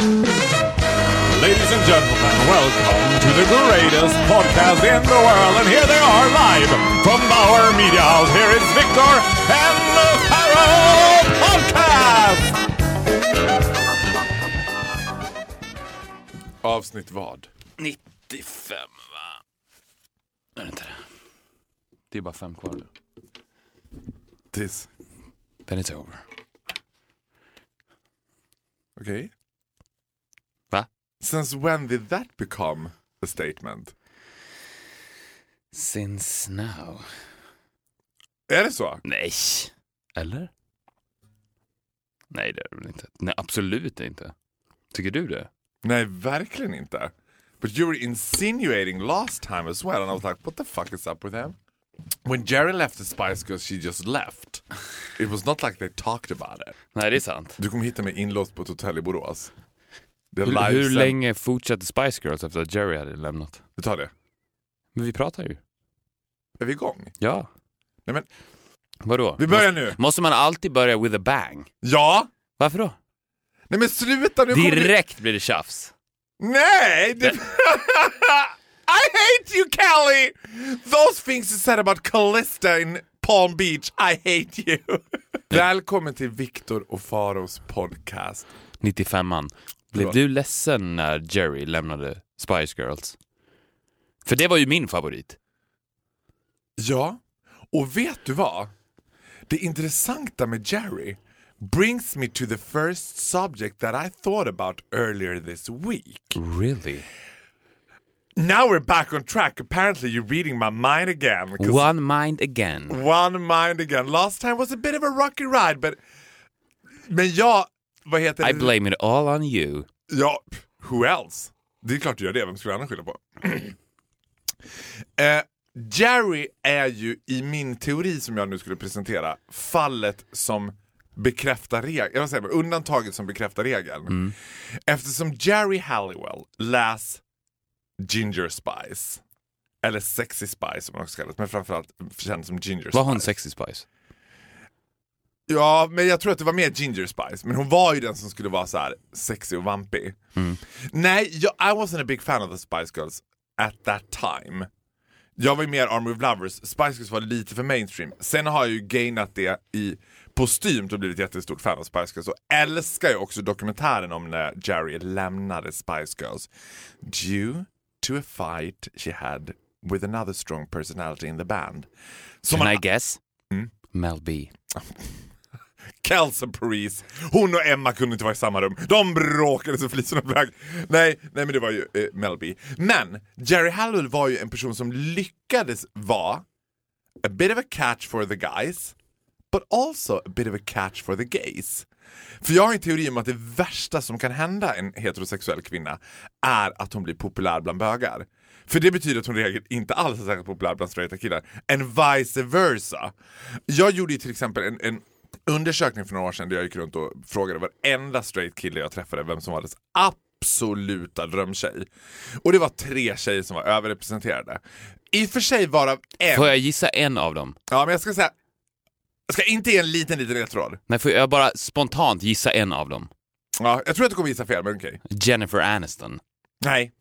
Ladies and gentlemen, welcome to the greatest podcast in the world. And here they are live from Bauer Media House. Here is Victor and the Pharaoh Podcast! Avsnitt vad? 95 va? Är det inte det? Det är bara fem kvar nu. Tis. Then it's over. Okej. Since when did that become a statement? Since now. Är det så? Nej. Eller? Nej det är det väl inte. Nej absolut inte. Tycker du det? Nej, verkligen inte. But you were insinuating last time as well and I was like, what the fuck is up with him? When Jerry left the Spice Girls, she just left. It was not like they talked about it. Nej det är sant. Du kommer hitta mig inlåst på ett hotell i Borås. Hur, hur länge fortsatte Spice Girls efter att Jerry hade lämnat? Vi tar det. Men vi pratar ju. Är vi igång? Ja. Nej men, Vadå? vi börjar nu. Måste man alltid börja with a bang? Ja! Varför då? Nej men sluta nu! vi- Direkt blir det tjafs. Nej! Det... I hate you Kelly! Those things you said about Callista in Palm Beach, I hate you! Välkommen till Viktor och Faros podcast. 95an. Blev du ledsen när Jerry lämnade Spice Girls? För det var ju min favorit. Ja, och vet du vad? Det intressanta med Jerry brings me to the first subject that I thought about earlier this week. Really? Now we're back on track. Apparently you're reading my mind again. One mind again. One mind again. Last time was a bit of a rocky ride, but... Men jag... Vad heter I det? blame it all on you. Ja, who else? Det är klart du gör det, vem skulle jag annars skylla på? eh, Jerry är ju i min teori som jag nu skulle presentera fallet som bekräftar regeln, jag säga, undantaget som bekräftar regeln. Eftersom Jerry Halliwell läs Ginger Spice, eller Sexy Spice som man också kallas, men framförallt känd som Ginger Spice. Var hon Sexy Spice? Ja, men jag tror att det var mer Ginger Spice. Men hon var ju den som skulle vara så här sexy och vampig. Nej, jag, I wasn't a big fan of the Spice Girls at that time. Jag var ju mer Army of Lovers. Spice Girls var lite för mainstream. Sen har jag ju gainat det i postymt och blivit jättestort fan av Spice Girls. Och älskar ju också dokumentären om när Jerry lämnade Spice Girls. Due to a fight she had with another strong personality in the band. Som Can man- I guess? Mel B. Kelsey Paris, hon och Emma kunde inte vara i samma rum. De bråkade så flisorna flög. Nej, nej men det var ju eh, Mel B. Men Jerry Hallowell var ju en person som lyckades vara a bit of a catch for the guys, but also a bit of a catch for the gays. För jag har en teori om att det värsta som kan hända en heterosexuell kvinna är att hon blir populär bland bögar. För det betyder att hon i regel inte alls är särskilt populär bland straighta killar. And vice versa. Jag gjorde ju till exempel en, en undersökning för några år sedan där jag gick runt och frågade varenda straight kille jag träffade vem som var dess absoluta drömtjej. Och det var tre tjejer som var överrepresenterade. I och för sig varav en... Får jag gissa en av dem? Ja men jag ska säga... Jag ska inte ge en liten liten ledtråd. Nej, får jag bara spontant gissa en av dem? Ja, jag tror att du kommer gissa fel men okej. Jennifer Aniston. Nej.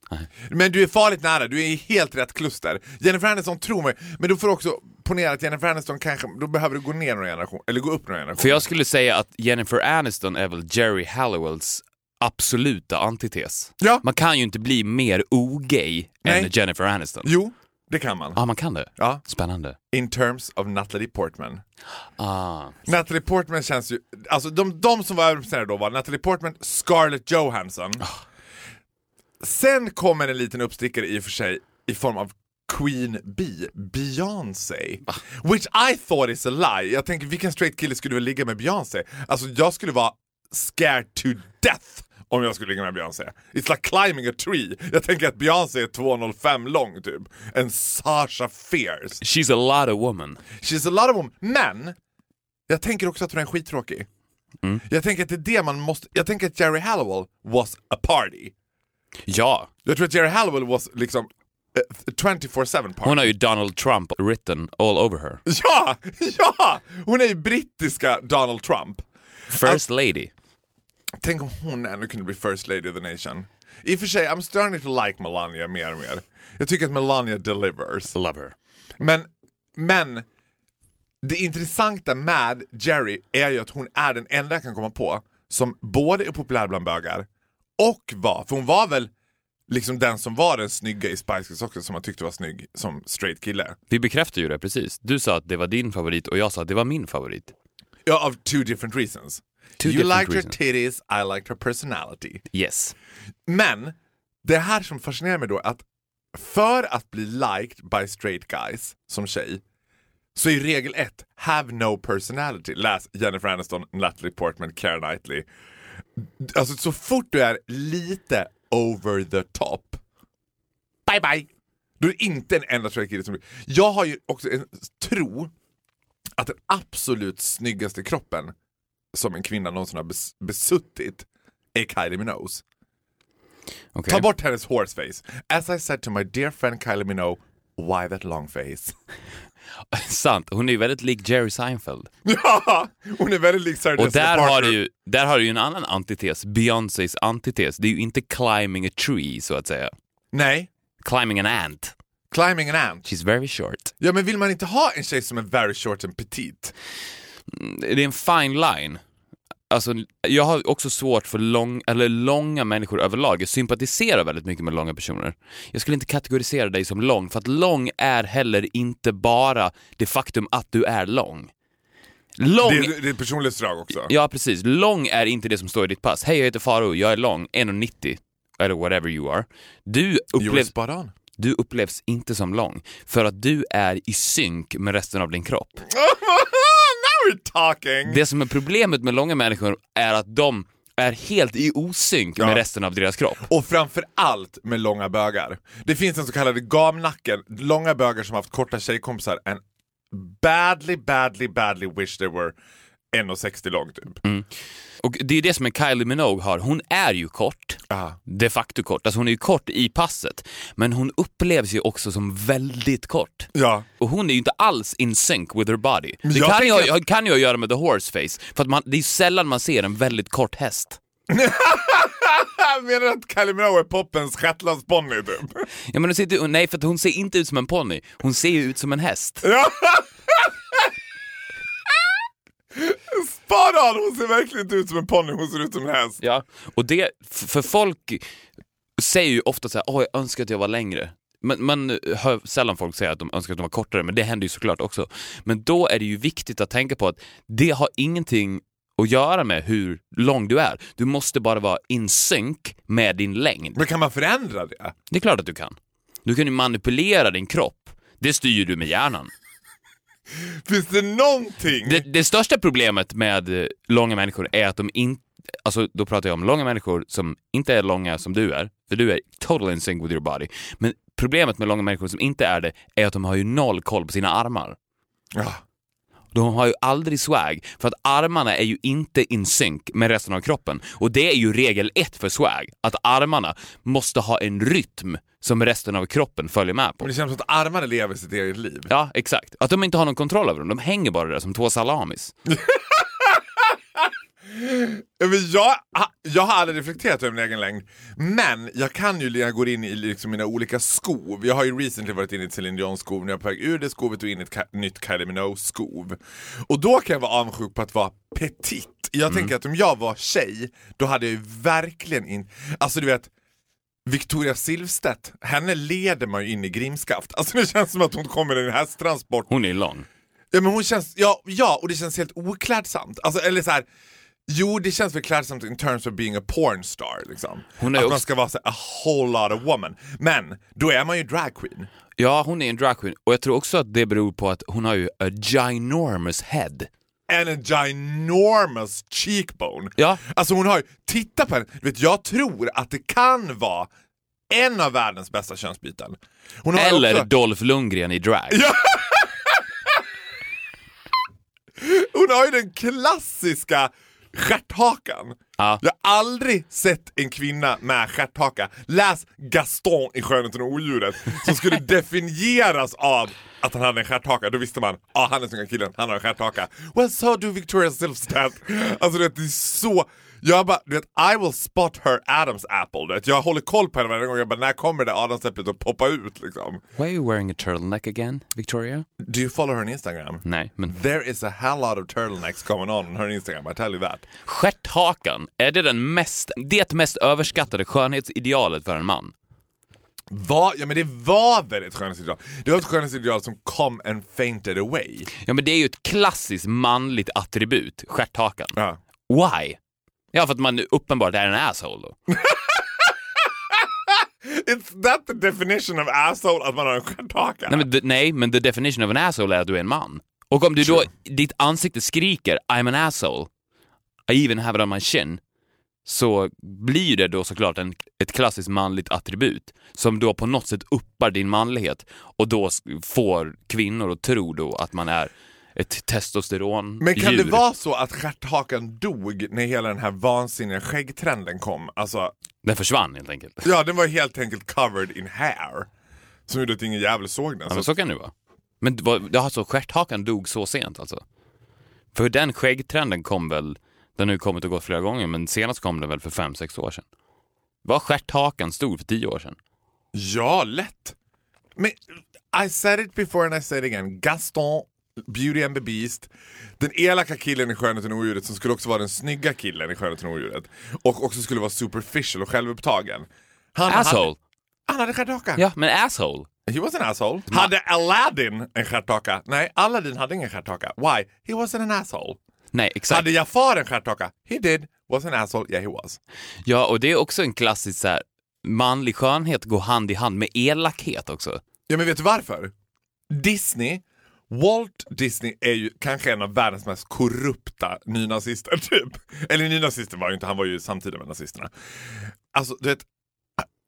Men du är farligt nära, du är i helt rätt kluster. Jennifer Aniston, tro mig, men då får du också ponera att Jennifer Aniston kanske, då behöver du gå ner några generation, eller gå upp några generation. För jag skulle säga att Jennifer Aniston är väl Jerry Halliwells absoluta antites. Ja. Man kan ju inte bli mer ogay Nej. än Jennifer Aniston. Jo, det kan man. Ja, man kan det. Ja. Spännande. In terms of Natalie Portman. Ah. Natalie Portman känns ju, alltså de, de som var överrepresenterade då var Natalie Portman, Scarlett Johansson. Sen kommer en liten uppstickare i och för sig i form av Queen Bee, Beyoncé. Which I thought is a lie. Jag tänker vilken straight kille skulle väl ligga med Beyoncé? Alltså jag skulle vara scared to death om jag skulle ligga med Beyoncé. It's like climbing a tree. Jag tänker att Beyoncé är 2,05 lång typ. En Sasha Fierce. She's a lot of woman. She's a lot of women. Men, jag tänker också att hon är skittråkig. Jag tänker att det är det man måste... Jag tänker att Jerry Halliwell was a party. Ja, Jag tror att Jerry Halliwell was liksom eh, 24-7 party. hon har ju Donald Trump written all over her. Ja! Ja! Hon är ju brittiska Donald Trump. First lady. Tänk om hon ändå kunde bli first lady of the nation. I och för sig, I'm starting to like Melania mer och mer. Jag tycker att Melania delivers. Love her. Men, men det intressanta med Jerry är ju att hon är den enda jag kan komma på som både är populär bland bögar och var, för hon var väl liksom den som var den snygga i Spice Girls också som man tyckte var snygg som straight kille. Vi bekräftar ju det precis. Du sa att det var din favorit och jag sa att det var min favorit. Ja, of two different reasons. Two you different liked reasons. her titties, I liked her personality. Yes. Men det här som fascinerar mig då är att för att bli liked by straight guys som tjej så är regel ett, have no personality. Läs Jennifer Aniston, Natalie Portman, Keira Knightley. Alltså så fort du är lite over the top, bye bye! Du är inte en enda straight kille som. Jag har ju också en tro att den absolut snyggaste kroppen som en kvinna någonsin har bes- besuttit är Kylie Minogue. Okej. Ta bort hennes horseface. As I said to my dear friend Kylie Minogue, why that long face? Sant. Hon är ju väldigt lik Jerry Seinfeld. ja, hon är väldigt lik Sarah Och där har, du ju, där har du ju en annan antites, Beyoncés antites. Det är ju inte climbing a tree, så att säga. Nej, Climbing an ant. climbing an ant. She's very short. Ja, men vill man inte ha en tjej som är very short and petite? Det är en fine line. Alltså, jag har också svårt för lång, eller långa människor överlag. Jag sympatiserar väldigt mycket med långa personer. Jag skulle inte kategorisera dig som lång, för att lång är heller inte bara det faktum att du är lång. Lång... Det är, det är ett personlighetsdrag också. Ja, precis. Lång är inte det som står i ditt pass. Hej, jag heter Faro, jag är lång, 1,90 eller whatever you are. Du upplevs, du upplevs inte som lång, för att du är i synk med resten av din kropp. Det som är problemet med långa människor är att de är helt i osynk Ja. med resten av deras kropp. Och framför allt med långa bögar. Det finns en så kallad gamnacken, långa bögar som haft korta tjejkompisar and badly, badly, badly wish they were 1,60 lång typ. Och det är det som en Kylie Minogue har. Hon är ju kort, Ja. de facto kort. Alltså hon är ju kort i passet, men hon upplevs ju också som väldigt kort. Ja. Och hon är ju inte alls in sync with her body. Det jag kan ju, tänker ha- kan ju ha att göra med the horse face, för att man, det är sällan man ser en väldigt kort häst. Menar att Kylie Minogue är poppens shetlandsponny typ. Ja, men hon ser nej, för att hon ser inte ut som en ponny, hon ser ju ut som en häst. Ja. Spot on! Hon ser verkligen inte ut som en ponny, hon ser ut som en häst. Ja. Och det, för folk säger ju ofta så här, åh jag önskar att jag var längre. Men man hör sällan folk säga att de önskar att de var kortare, men det händer ju såklart också. Men då är det ju viktigt att tänka på att det har ingenting att göra med hur lång du är. Du måste bara vara in sync med din längd. Men kan man förändra det? Det är klart att du kan. Du kan ju manipulera din kropp. Det styr du med hjärnan. Finns det någonting? Det, det största problemet med långa människor är att de inte, alltså då pratar jag om långa människor som inte är långa som du är, för du är totally in sync with your body. Men problemet med långa människor som inte är det är att de har ju noll koll på sina armar. Ja. De har ju aldrig swag, för att armarna är ju inte in sync med resten av kroppen. Och det är ju regel ett för swag, att armarna måste ha en rytm som resten av kroppen följer med på. Men det känns som att armarna lever sitt eget liv. Ja, exakt. Att de inte har någon kontroll över dem. De hänger bara där som två salamis. Jag, jag har aldrig reflekterat över min egen längd, men jag kan ju när jag går in i liksom mina olika skov. Jag har ju recently varit inne i ett Celine Dion-skov, nu är jag på väg ur det skovet och in i ett nytt Kylie Minogue-skov. Och då kan jag vara avundsjuk på att vara petit. Jag tänker att om jag var tjej, då hade jag ju verkligen in... Alltså du vet, Victoria Silvstedt, henne leder man ju in i grimskaft. Alltså det känns som att hon kommer i en hästtransport Hon är lång. Ja men hon känns, ja, ja och det känns helt oklädsamt. Alltså, eller så här, jo det känns väl klädsamt in terms of being a porn star liksom. Hon är att också- man ska vara så a whole lot of woman. Men då är man ju drag queen. Ja, hon är en dragqueen. Och jag tror också att det beror på att hon har ju a ginormous head. And a ginormous cheekbone. Ja. Alltså hon har ju, titta på henne, vet jag tror att det kan vara en av världens bästa könsbyten. Eller också, Dolph Lundgren i drag. Ja. hon har ju den klassiska stjärthakan. Ja. Jag har aldrig sett en kvinna med stjärthaka. Läs Gaston i Skönheten och odjuret som skulle definieras av att han hade en stjärthaka. Då visste man, ah, han är snygga killen, han har en stjärthaka. Well so do Victoria Silvstedt. Alltså det är så, Jag bara, du vet, I will spot her Adams apple. Du vet. Jag håller koll på henne varje gång. Jag bara, när kommer det Adamsäpplet att poppa ut liksom? Why are you wearing a turtleneck again, Victoria? Do you follow her on Instagram? Nej, men There is a hell lot of turtlenecks going on on her Instagram, I tell you that. stjärthakan, är det den mest, det mest överskattade skönhetsidealet för en man? Va? Ja men det var väl ett skönhetsideal? Det var ett skönhetsideal som come and fainted away. Ja, men det är ju ett klassiskt manligt attribut, stjärthakan. Ja. Why? Ja, för att man uppenbart är en asshole då. It's that the definition of asshole, att man har en stjärthaka? Nej men, the, nej, men the definition of an asshole är att du är en man. Och om du då, ditt ansikte skriker I'm an asshole, I even have it on my chin, så blir det då såklart en, ett klassiskt manligt attribut som då på något sätt uppar din manlighet och då får kvinnor att tro då att man är ett testosteron Men kan det vara så att stjärthakan dog när hela den här vansinniga skäggtrenden kom? Alltså, Den försvann helt enkelt. ja den var helt enkelt covered in hair. Som gjorde att ingen jävel såg den. Ja, men Så, så kan det vara. Men alltså, stjärthakan dog så sent alltså? För den skäggtrenden kom väl, den har ju kommit och gått flera gånger, men senast kom den väl för fem sex år sedan. Var stjärthakan stor för tio år sedan? ja, lätt. Men I said it before and I say it again. Gaston, Beauty and the Beast. Den elaka killen i Skönheten och odjuret som skulle också vara den snygga killen i Skönheten och odjuret. Och också skulle vara superficial och självupptagen. Han Asshole! Hade, han hade stjärthaka. Ja, men asshole! He was an asshole. Hade Aladdin en stjärthaka? Nej, Aladdin hade ingen stjärthaka. Why? He wasn't an asshole. Nej, exakt. Hade Jafar en stjärthaka? He did. Was an asshole? Yeah, he was. Ja, och det är också en klassisk så här, manlig skönhet går hand i hand med elakhet också. Ja, men vet du varför? Disney, Walt Disney är ju kanske en av världens mest korrupta nynazister, typ. Eller nynazister var ju inte, han var ju samtida med nazisterna. Alltså, du vet,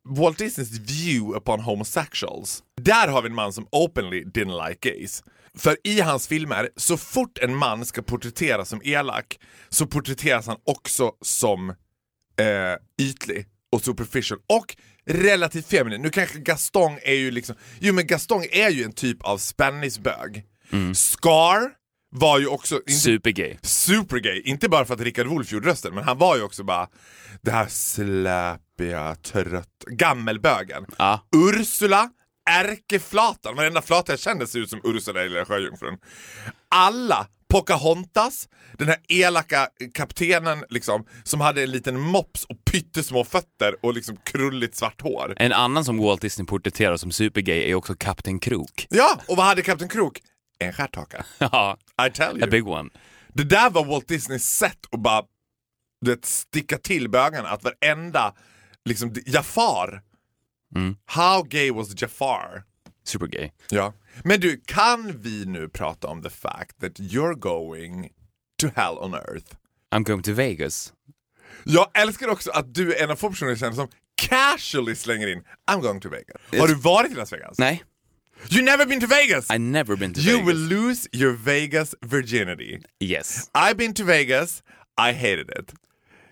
Walt Disneys view upon homosexuals. Där har vi en man som openly didn't like gays. För i hans filmer, så fort en man ska porträtteras som elak så porträtteras han också som eh, ytlig och superficial och relativt feminin. Nu kanske Gaston är ju liksom, jo men Gaston är ju en typ av spännisbög. Scar var ju också, inte, Supergay. supergay, inte bara för att Rickard Wolff gjorde rösten, men han var ju också bara det här släpiga, trött, gammelbögen. Ja. Ursula, ärkeflatan, varenda flata jag kände ser ut som Ursula i Lilla Sjöjungfrun. Alla, Pocahontas, den här elaka kaptenen liksom, som hade en liten mops och pyttesmå fötter och liksom krulligt svart hår. En annan som Walt Disney porträtterar som supergay är också Kapten Krok. Ja, och vad hade Kapten Krok? En stjärthaka. Ja, I tell a you. big one. Det där var Walt Disneys sätt att bara du vet, sticka till bögarna. Att varenda, liksom, Jafar. Mm. How gay was Jafar? Supergay. Ja. Men du, kan vi nu prata om the fact that you're going to hell on earth? I'm going to Vegas. Jag älskar också att du är en av få personer jag känner som casually slänger in I'm going to Vegas. Har du varit i Las Vegas? Nej, You never been to Vegas? I never been to you Vegas. will lose your Vegas virginity. Yes. I've been to Vegas, I hated it.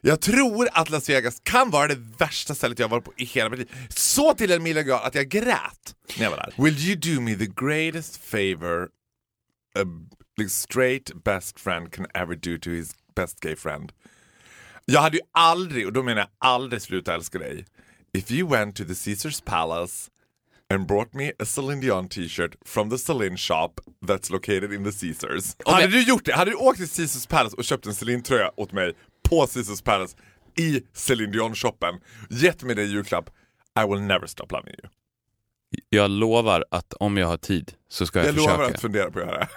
Jag tror att Las Vegas kan vara det värsta stället jag varit på i hela mitt liv. Så till en milda grad att jag grät när jag var där. Will you do me the greatest favor a straight best friend can ever do to his best gay friend? Jag hade ju aldrig, och då menar jag aldrig sluta älska dig. If you went to the Caesars Palace and brought me a Celine Dion t-shirt from the Celine shop that's located in the Caesars. hade du gjort det? Hade du åkt till Caesars Palace och köpt en Celine-tröja åt mig på Caesars Palace i Celine Dion-shoppen, gett mig det i julklapp, I will never stop loving you. Jag lovar att om jag har tid så ska jag, Jag försöka. lovar att fundera på att göra det.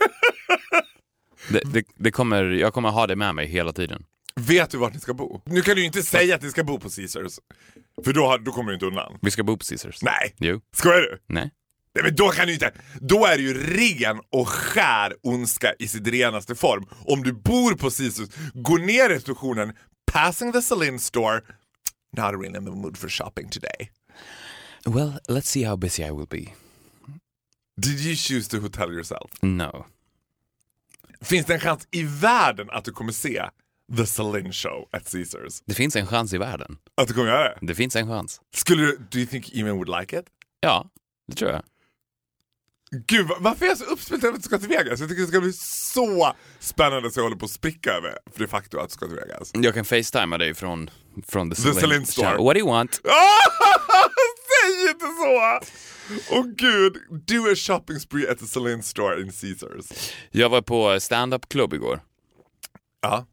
Det, det, det kommer, jag kommer ha det med mig hela tiden. Vet du vart ni ska bo? Nu kan du ju inte säga att ni ska bo på Caesars, för då, har- då kommer du inte undan. Vi ska bo på Caesars. Nej, Jo. skojar du? Nej. Nej men då kan du inte, då är det ju ren och skär ondska i sitt renaste form. Om du bor på Caesars, gå ner i receptionen, passing the Celine store, not really in the mood for shopping today. Well, let's see how busy I will be. Did you choose to hotel yourself? No. Finns det en chans i världen att du kommer se the Celine show at Caesars? Det finns en chans i världen. Att du kommer göra det? Det finns en chans. Skulle du, do you think Eamon would like it? Ja, det tror jag. Gud, va- varför är jag så uppspelt över att du ska till Vegas? Jag tycker det ska bli så spännande så jag håller på att spricka över för det faktum att du ska till Vegas. Jag kan facetima dig från, från the, The Celine store. What do you want? Säg inte så! Åh gud, do a shopping spree at the Celine store in Caesars. Jag var på stand-up klubb igår. Ja.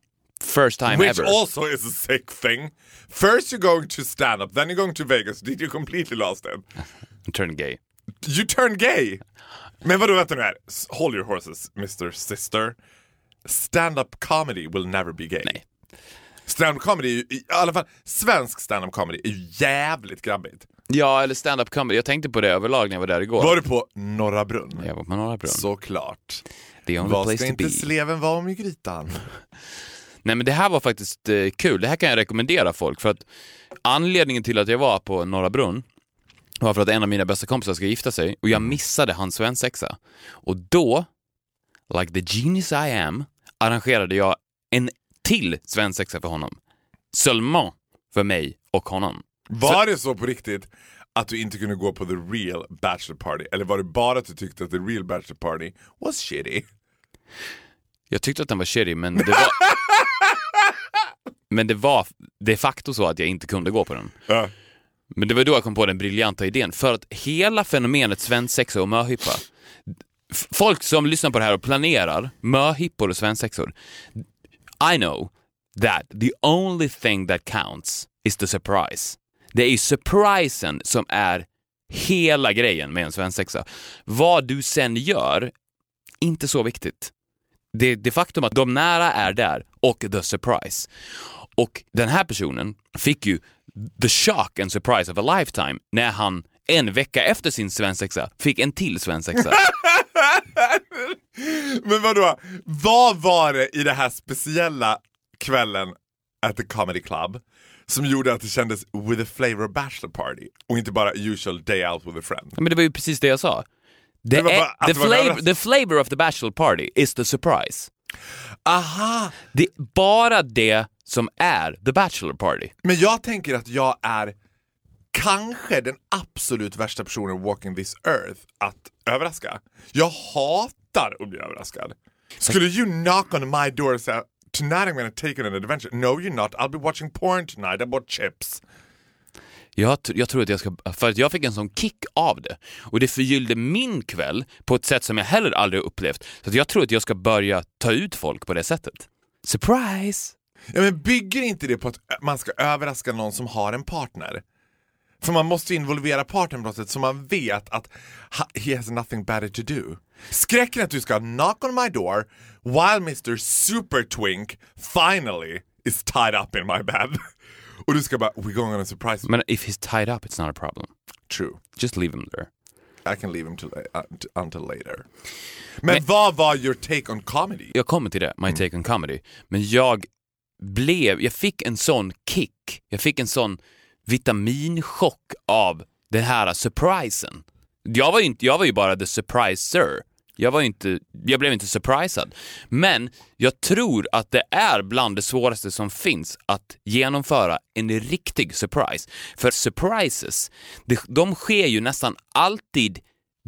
First time Which ever. also is a sick thing. First you're going to stand up, then you're going to Vegas. Did you completely lost it? Turn gay. You turn gay! Men vadå, vänta nu här. Hold your horses, Mr Sister. Stand-up comedy will never be gay. Nej. Stand-up comedy, ju, i alla fall svensk stand-up comedy är ju jävligt grabbigt. Ja, eller stand-up comedy. Jag tänkte på det överlag när jag var där igår. Var du på Norra Brunn? Jag var på Norra Brunn. Såklart. The only Vad place ska to inte be. sleven vara om i grytan? Nej men det här var faktiskt eh, kul. Det här kan jag rekommendera folk. För att anledningen till att jag var på Norra Brunn var för att en av mina bästa kompisar ska gifta sig och jag missade hans svensexa. Och då, like the genius I am, arrangerade jag en till svensexa för honom. Seulement för mig och honom. Var det så på riktigt att du inte kunde gå på the real bachelor party? Eller var det bara att du tyckte att the real bachelor party was shitty? Jag tyckte att den var shitty, men det var... men det var de facto så att jag inte kunde gå på den. Ja. Men det var då jag kom på den briljanta idén. För att hela fenomenet svensexa och möhippa, folk som lyssnar på det här och planerar möhippor och svensexor, I know that the only thing that counts is the surprise. Det är ju surprisen som är hela grejen med en svensexa. Vad du sen gör, inte så viktigt. Det, det faktum att de nära är där och the surprise. Och den här personen fick ju the shock and surprise of a lifetime när han en vecka efter sin svensexa fick en till svensexa. Men vadå, vad var det i det här speciella kvällen at the comedy club som gjorde att det kändes with a flavor bachelor party och inte bara usual day out with a friend? Men det var ju precis det jag sa. Det Det är, bara the, flavor, the flavor of the bachelor party is the surprise. Aha! Det bara det som är the bachelor party. Men jag tänker att jag är kanske den absolut värsta personen walking this earth att överraska. Jag hatar att bli överraskad. Skulle you knock on my door och säga Tonight I'm gonna take on an adventure. No you're not, I'll be watching porn tonight, I bought chips. Jag, jag tror att jag ska, för att jag fick en sån kick av det. Och det förgyllde min kväll på ett sätt som jag heller aldrig upplevt. Så jag tror att jag ska börja ta ut folk på det sättet. Surprise! Ja, men bygger inte det på att man ska överraska någon som har en partner? För man måste involvera partnern på något sätt så man vet att he has nothing better to do. Skräcken att du ska knock on my door while Mr Super Twink finally is tied up in my bed. Och du ska bara, we're going on a surprise. Men if he's tied up it's not a problem. True. Just leave him there. I can leave him till, uh, t- until later. Men, vad var your take on comedy? Jag kommer till det, my take on comedy. Men jag blev, jag fick en sån kick, jag fick en sån vitaminchock av den här surprisen. Jag var ju, inte, jag var ju bara the surpriser. Jag, var inte, jag blev inte surprisad. Men jag tror att det är bland det svåraste som finns att genomföra en riktig surprise. För surprises, det, de sker ju nästan alltid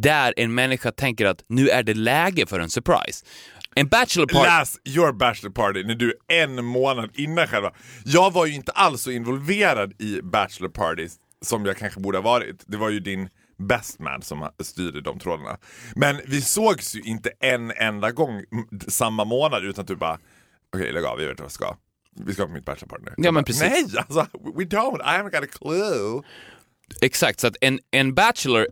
där en människa tänker att nu är det läge för en surprise. En bachelor party... Läs your bachelor party när du en månad innan själva. Jag var ju inte alls så involverad i bachelor parties som jag kanske borde ha varit. Det var ju din best man som styrde de trådarna. Men vi sågs ju inte en enda gång samma månad utan du bara okej lägg av, vi vet vad vi ska. Vi ska på mitt bachelor party nu. Ja, men precis. Nej, alltså, we don't, I haven't got a clue. Exakt, så att en, en bachelor,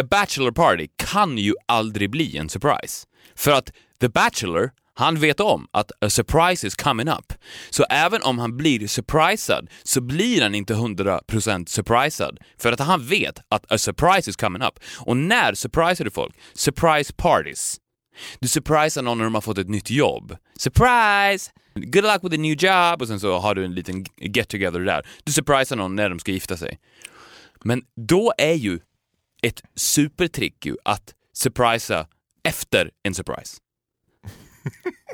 a bachelor party kan ju aldrig bli en surprise. För att the bachelor, han vet om att a surprise is coming up. Så även om han blir surprisad så blir han inte 100% surprisad. För att han vet att a surprise is coming up. Och när surprisar du folk? Surprise parties. Du surprisar någon när de har fått ett nytt jobb. Surprise! Good luck with a new job! Och sen så har du en liten get together där. Du surprisar någon när de ska gifta sig. Men då är ju ett supertrick ju att surprisa efter en surprise.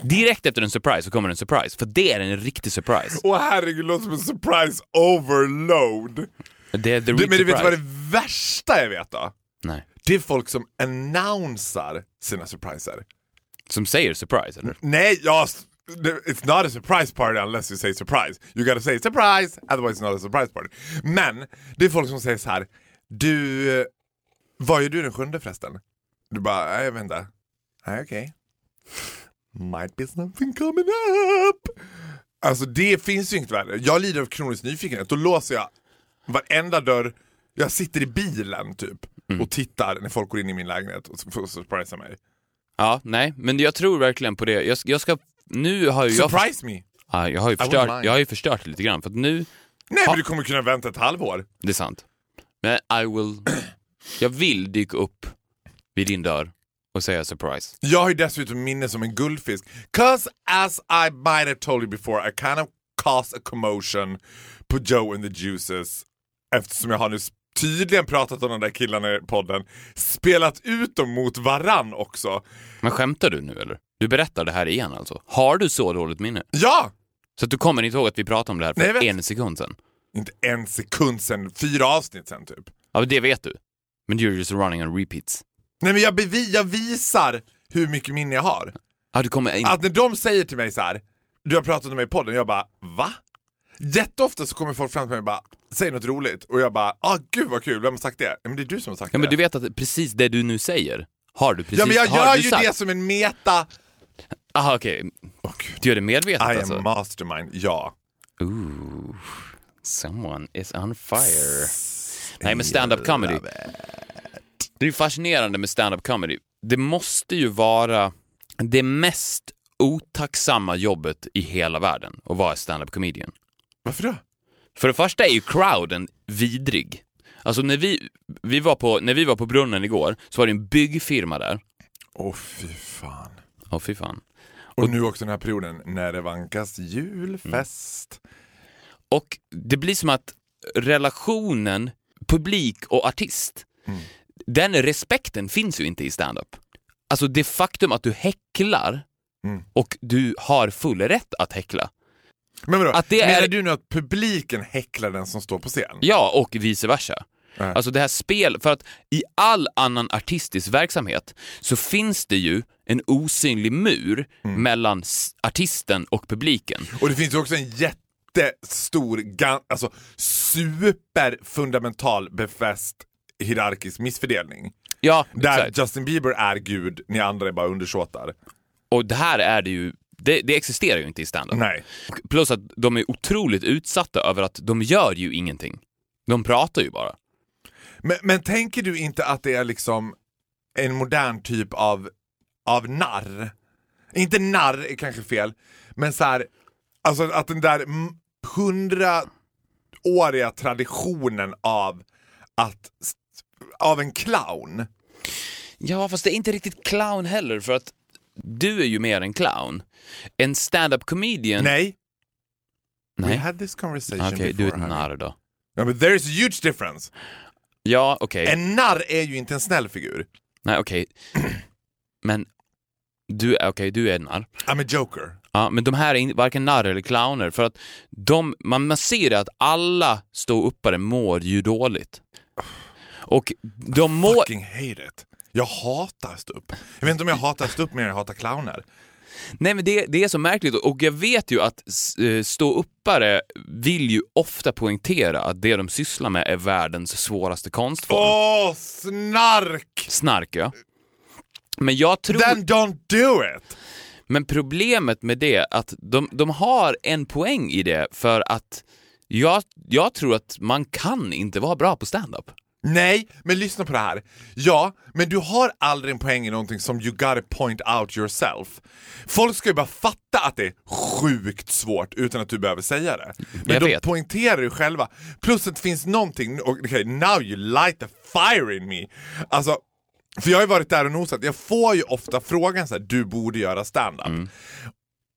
Direkt efter en surprise så kommer en surprise, för det är en riktig surprise. Åh herregud, det låter som en surprise overload. Det är the real men du vet surprise. vad det värsta jag vet då? Nej. det är folk som annonsar sina surpriser. Som säger surprise, eller? Nej, ja, it's not a surprise party unless you say surprise. You gotta say surprise, otherwise it's not a surprise party. Men det är folk som säger så här. du, eh, vad gör du den sjunde förresten? Du bara, "Nej, jag vet inte. Nej, okej. Might be something coming up. Alltså det finns ju inget värre. Jag lider av kronisk nyfikenhet. Då låser jag varenda dörr. Jag sitter i bilen typ och tittar när folk går in i min lägenhet och och surprisar mig. Ja, nej, men jag tror verkligen på det. Jag, jag ska... Nu har ju jag... Surprise me! Ja, jag, har ju förstört, jag har ju förstört lite grann, för att nu... Nej Ha- men du kommer kunna vänta ett halvår. Det är sant. Men I will... Jag vill dyka upp vid din dörr och säga surprise. Jag har ju dessutom minne som en guldfisk. Cause as I might have told you before I kind of caused a commotion på Joe and the Juices eftersom jag har nu tydligen pratat om de där killarna i podden, spelat ut dem mot varann också. Men skämtar du nu eller? Du berättar det här igen alltså? Har du så dåligt minne? Ja! Så att du kommer inte ihåg att vi pratade om det här för Nej, en sekund sedan? Inte en sekund sen, fyra avsnitt sen typ. Ja, det vet du. Men you're just running on repeats. Nej men jag, bevi- jag visar hur mycket minne jag har. Ja, du kommer in... Att när de säger till mig så här, du har pratat om mig i podden, jag bara va? Jätteofta så kommer folk fram till mig och bara, säg något roligt och jag bara, ah gud vad kul, vem har sagt det? Men det är du som har sagt Ja, men det. du vet att precis det du nu säger har du precis ja men jag gör ju sagt. det som en meta... Aha, okej. Åh gud. Du gör det medvetet I am alltså? mastermind, ja. Ooh, someone is on fire. Nej, men stand-up comedy. Det är ju fascinerande med stand-up comedy. Det måste ju vara det mest otacksamma jobbet i hela världen att vara stand-up comedian. Varför då? För det första är ju crowden vidrig. Alltså när vi, vi var på, när vi var på brunnen igår så var det en byggfirma där. Åh fy fan. Åh fy fan. Och nu också den här perioden när det vankas julfest. Och det blir som att relationen publik och artist, den respekten finns ju inte i stand-up. Alltså det faktum att du häcklar Mm. och du har full rätt att häckla. Men vadå, Att det menar är- du nu att publiken häcklar den som står på scen? Ja, och vice versa. Nej. Alltså det här spel, för att i all annan artistisk verksamhet så finns det ju en osynlig mur Mm. mellan artisten och publiken. Och det finns ju också en jättestor, alltså superfundamental befäst hierarkisk missfördelning. Ja, Där exakt. Justin Bieber är gud, ni andra är bara undersåtar. och det här är det ju, det, det existerar ju inte i standup. Nej. Plus att de är otroligt utsatta över att de gör ju ingenting. De pratar ju bara. Men, men tänker du inte att det är liksom en modern typ av, av narr? Inte narr är kanske fel, men så här, alltså att den där hundraåriga traditionen av att av en clown. Ja, fast det är inte riktigt clown heller, för att du är ju mer en clown. En stand-up comedian... Nej. We Nej. had this conversation Okej, before. du är ett narr då. Ja, men there's a huge difference. Ja, okej. En narr är ju inte en snäll figur. Nej, okej. Men du, okej, du är en narr. I'm a joker. Ja, men de här är varken narr eller clowner, för att de, man, man ser att alla ståuppare mår ju dåligt. Och de mår... Fucking hate it. Jag hatar ståupp. Jag vet inte om jag hatar ståupp mer än jag hatar clowner. Nej men det, det är så märkligt och jag vet ju att eh, ståuppare vill ju ofta poängtera att det de sysslar med är världens svåraste konstform. Åh, snark! Snark ja. Men jag tror... Then don't do it! Men problemet med det är att de, de har en poäng i det för att jag, jag tror att man kan inte vara bra på stand-up. Nej, men lyssna på det här. Ja, men du har aldrig en poäng i någonting som you gotta point out yourself. Folk ska ju bara fatta att det är sjukt svårt utan att du behöver säga det. Men Jag de vet. poängterar ju själva. Plus att det finns någonting, okej, okay, now you light the fire in me. Alltså, för jag har ju varit där och nosat, jag får ju ofta frågan så här, du borde göra stand-up.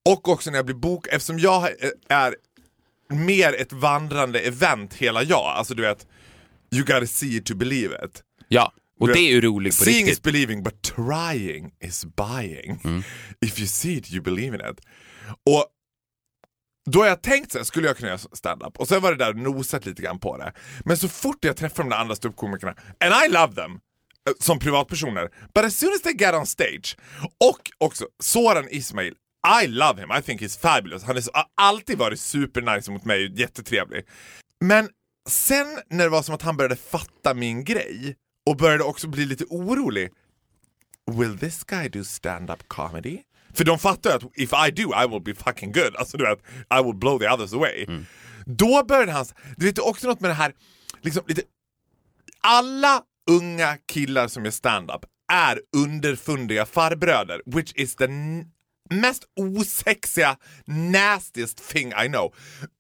Och också när jag blir bok, eftersom jag är mer ett vandrande event hela jag, alltså du vet, you gotta see it to believe it. Ja, och det är ju roligt på Seeing is riktigt. believing but trying is buying. Mm. If you see it you believe in it. Och då har jag tänkt så här, skulle jag kunna göra stand-up? Och sen var det där och nosat lite grann på det. Men så fort jag träffar de där andra ståuppkomikerna, and I love them, eh, som privatpersoner. But as soon as they get on stage, och också Soran Ismail, I love him, I think he's fabulous. Han har alltid varit supernice mot mig, jättetrevlig. Men sen när det var som att han började fatta min grej och började också bli lite orolig. Will this guy do stand-up comedy? För de fattar ju att if I do I will be fucking good. Alltså du vet, I will blow the others away. Då började han, du vet också något med det här, liksom lite, alla unga killar som gör stand-up är underfundiga farbröder, which is the mest osexiga, nastiest thing I know.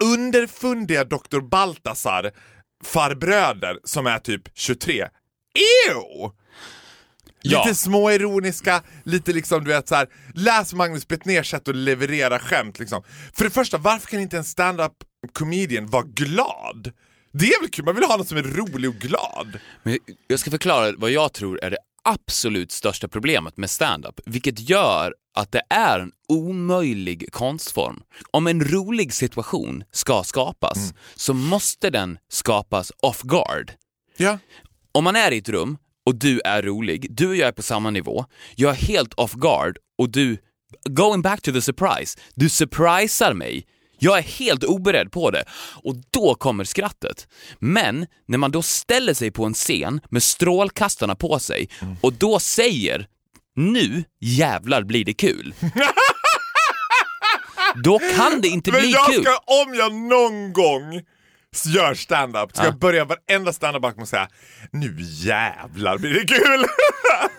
Underfundiga Dr. Baltasar farbröder som är typ 23. Ew! Ja. Lite småironiska, lite liksom du vet så här. läs Magnus Betnérs sätt att leverera skämt liksom. För det första, varför kan inte en stand-up comedian vara glad? Det är väl kul, man vill ha någon som är rolig och glad. Men jag ska förklara vad jag tror är det absolut största problemet med stand-up, vilket gör att det är en omöjlig konstform. Om en rolig situation ska skapas så måste den skapas off guard. Ja. Om man är i ett rum och du är rolig, du och jag är på samma nivå, jag är helt off guard och du, going back to the surprise, du surprisar mig. Jag är helt oberedd på det och då kommer skrattet. Men när man då ställer sig på en scen med strålkastarna på sig och då säger nu jävlar blir det kul. då kan det inte Men bli jag kul. ska, om jag någon gång gör stand-up, ska Ja. jag börja varenda stand-up med att säga nu jävlar blir det kul.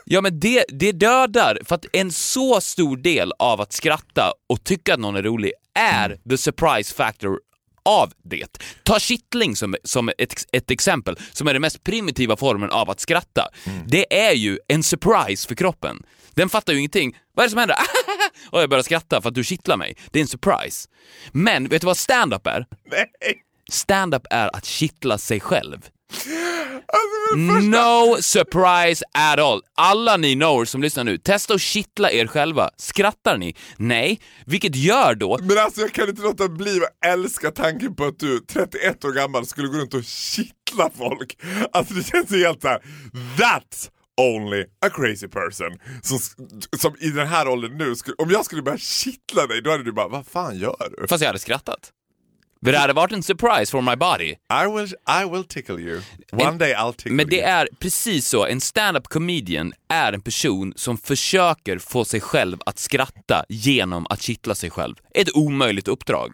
Ja men det, det dödar, för att en så stor del av att skratta och tycka att någon är rolig är the surprise factor av det. Ta kittling som, som ett, ett exempel, som är den mest primitiva formen av att skratta. Det är ju en surprise för kroppen. Den fattar ju ingenting. Vad är det som händer? Och jag börjar skratta för att du kittlar mig. Det är en surprise. Men vet du vad stand-up är? Nej. Stand-up är att kittla sig själv. Alltså, No surprise at all. Alla ni knowers som lyssnar nu, testa att kittla er själva. Skrattar ni? Nej. Vilket gör då... Men alltså jag kan inte låta bli att älska tanken på att du 31 år gammal skulle gå runt och kittla folk. Alltså det känns ju helt såhär, that's only a crazy person. Som, som i den här åldern nu, skulle, om jag skulle börja kittla dig då hade du bara, vad fan gör du? Fast jag hade skrattat. För det hade varit en surprise for my body. I will, I will tickle you. One En- day I'll tickle Men det you. är precis så, en stand-up comedian är en person som försöker få sig själv att skratta genom att kittla sig själv. Ett omöjligt uppdrag.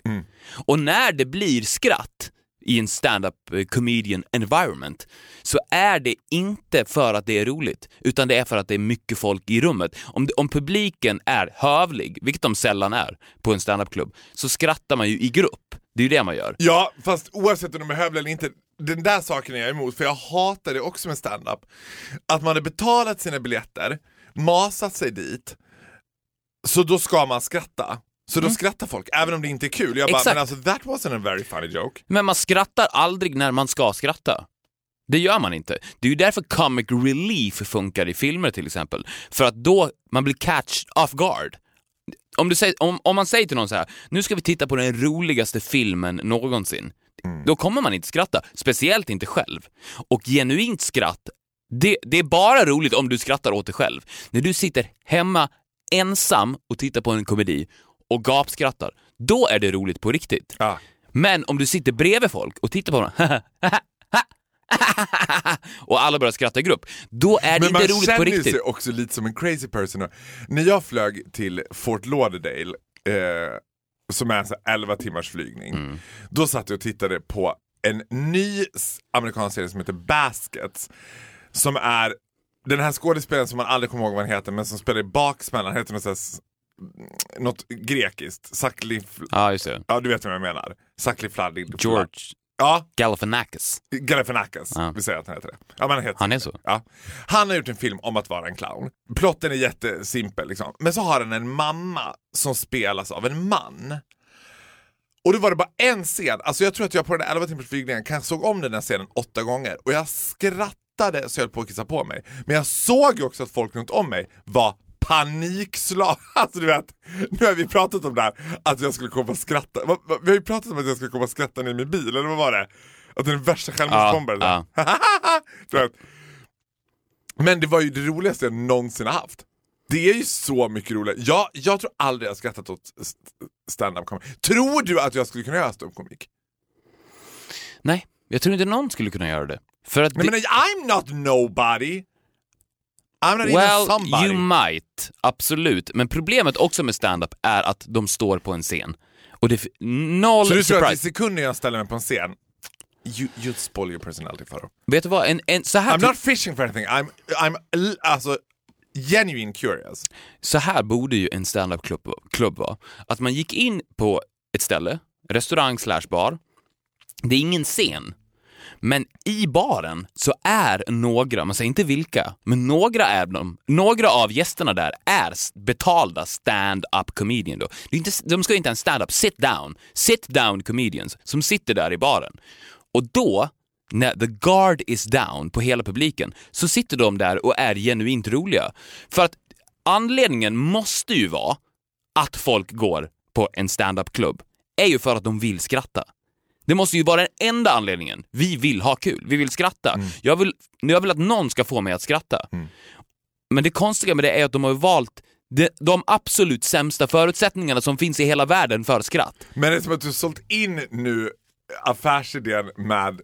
Och när det blir skratt i en stand-up eh, comedian environment så är det inte för att det är roligt, utan det är för att det är mycket folk i rummet. Om, om publiken är hövlig, vilket de sällan är på en stand-up-klubb, så skrattar man ju i grupp. Det är ju det man gör. Ja, fast oavsett om de är hövliga eller inte, den där saken är jag emot, för jag hatar det också med stand-up. Att man hade betalat sina biljetter, masat sig dit, så då ska man skratta. Så då skrattar folk, även om det inte är kul. Jag bara, Mm. Exakt. men alltså that wasn't a very funny joke. Men man skrattar aldrig när man ska skratta. Det gör man inte. Det är ju därför comic relief funkar i filmer till exempel. För att då man blir catched off guard. Om, du säger, om, om man säger till någon så här, nu ska vi titta på den roligaste filmen någonsin. Då kommer man inte skratta, speciellt inte själv. Och genuint skratt, det, det är bara roligt om du skrattar åt dig själv. När du sitter hemma ensam och tittar på en komedi och gapskrattar, då är det roligt på riktigt. Ja. Men om du sitter bredvid folk och tittar på dem och alla börjar skratta i grupp, då är det Men man inte roligt på känner ju riktigt. sig också lite som en crazy person. När jag flög till Fort Lauderdale, eh, som är en så här 11 timmars flygning, Mm. då satt jag och tittade på en ny amerikansk serie som heter Baskets. Som är den här skådespelaren som man aldrig kommer ihåg vad han heter, men som spelar i Baksmällan, heter något, så här, s- något grekiskt. Sakli... Ja, just det. Ja, du vet vad jag menar. Sakli Fladli. George Ja, Galifianakis. Galifianakis. Ja. Vi säger att han heter det. Ja, men han, heter Han är så? Ja. Han har gjort en film om att vara en clown. Plotten är jättesimpel liksom. Men så har han en mamma som spelas av en man. Och då var det bara en scen, alltså jag tror att jag på den där 11 timmars flygningen kanske såg om den här scenen åtta gånger och jag skrattade så jag höll på att kissa på mig. Men jag såg ju också att folk runt om mig var panikslag. Alltså du vet, nu har vi pratat om det här, att jag skulle komma och skratta. Vi har ju pratat om att jag skulle komma och skratta ner i min bil, eller vad var det? Att det är den värsta självmordsbombaren. Ja, du vet. Men det var ju det roligaste jag någonsin har haft. Det är ju så mycket roligare. Jag, jag tror aldrig jag skrattat åt st- stand-up comedy. Tror du att jag skulle kunna göra stand-up komik? Nej, jag tror inte någon skulle kunna göra det. För att Nej det, men I'm not nobody! I'm not even Well, somebody. you might. Absolut. Men problemet också med stand-up är att de står på en scen. Och det är noll så du tror att i sekunden jag ställer mig på en scen, you, you spoil your personality Faro. Vet du vad? En, en, så, här I'm not fishing for anything, I'm, I'm alltså genuine curious. så här borde ju en stand-up-klubb klubb vara. Att man gick in på ett ställe, restaurang slash bar. Det är ingen scen. Men i baren så är några, man säger inte vilka, men några är de, några av gästerna där är betalda stand-up comedian då. Inte, de ska inte ens stand-up, sit down, sit down comedians som sitter där i baren. Och då, när the guard is down på hela publiken, så sitter de där och är genuint roliga. För att anledningen måste ju vara att folk går på en stand-up-klubb, är ju för att de vill skratta. Det måste ju vara den enda anledningen. Vi vill ha kul, vi vill skratta. Jag, vill, jag vill att någon ska få mig att skratta. Men det konstiga med det är att de har valt de, de absolut sämsta förutsättningarna som finns i hela världen för skratt. Men det är som att du sålt in nu affärsidén med